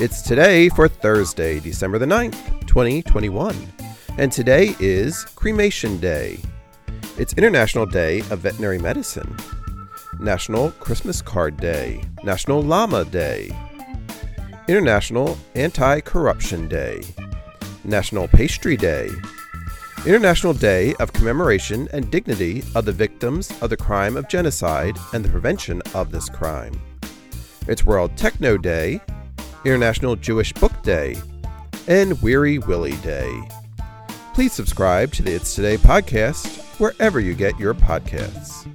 It's today for Thursday, December the 9th, 2021. And today is Cremation Day. It's International Day of Veterinary Medicine, National Christmas Card Day, National Llama Day, International Anti Corruption Day, National Pastry Day, International Day of Commemoration and Dignity of the Victims of the Crime of Genocide and the Prevention of this Crime. It's World Techno Day, International Jewish Book Day, and Weary Willie Day. Please subscribe to the It's Today podcast wherever you get your podcasts.